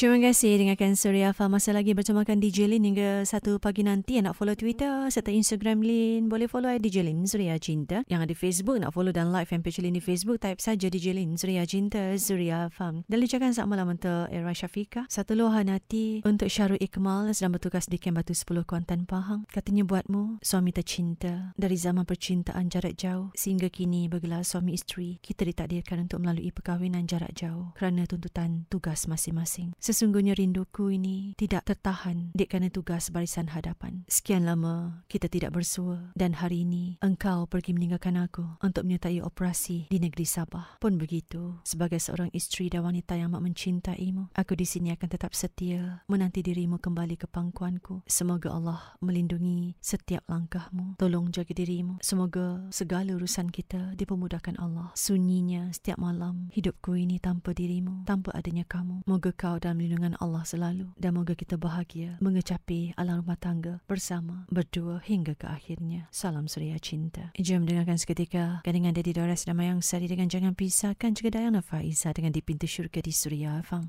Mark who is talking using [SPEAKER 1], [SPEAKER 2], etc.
[SPEAKER 1] Terima kasih dengarkan Surya Fa masa lagi bertemakan DJ Lin hingga satu pagi nanti. Nak follow Twitter serta Instagram Lin. Boleh follow DJ Lin Surya Cinta. Yang ada Facebook nak follow dan like fanpage Lin di Facebook. Type saja DJ Lin Surya Cinta Surya Fa. Dan ucapkan selamat malam untuk Era Syafiqah. Satu luahan hati untuk Syarul Ikmal sedang bertugas di Kem Batu 10 Kuantan Pahang. Katanya buatmu suami tercinta dari zaman percintaan jarak jauh sehingga kini bergelar suami isteri. Kita ditakdirkan untuk melalui perkahwinan jarak jauh kerana tuntutan tugas masing-masing. Sesungguhnya rinduku ini tidak tertahan dek kerana tugas barisan hadapan. Sekian lama kita tidak bersua dan hari ini engkau pergi meninggalkan aku untuk menyertai operasi di negeri Sabah. Pun begitu, sebagai seorang isteri dan wanita yang amat mencintaimu, aku di sini akan tetap setia menanti dirimu kembali ke pangkuanku. Semoga Allah melindungi setiap langkahmu. Tolong jaga dirimu. Semoga segala urusan kita dipermudahkan Allah. Sunyinya setiap malam hidupku ini tanpa dirimu, tanpa adanya kamu. Moga kau lindungan Allah selalu dan moga kita bahagia mengecapi alam rumah tangga bersama berdua hingga ke akhirnya. Salam Surya Cinta. Jom dengarkan seketika dengan Daddy Doris dan Mayang Sari dengan Jangan Pisahkan juga Diana Faiza dengan Di Pintu Syurga di Surya Afang.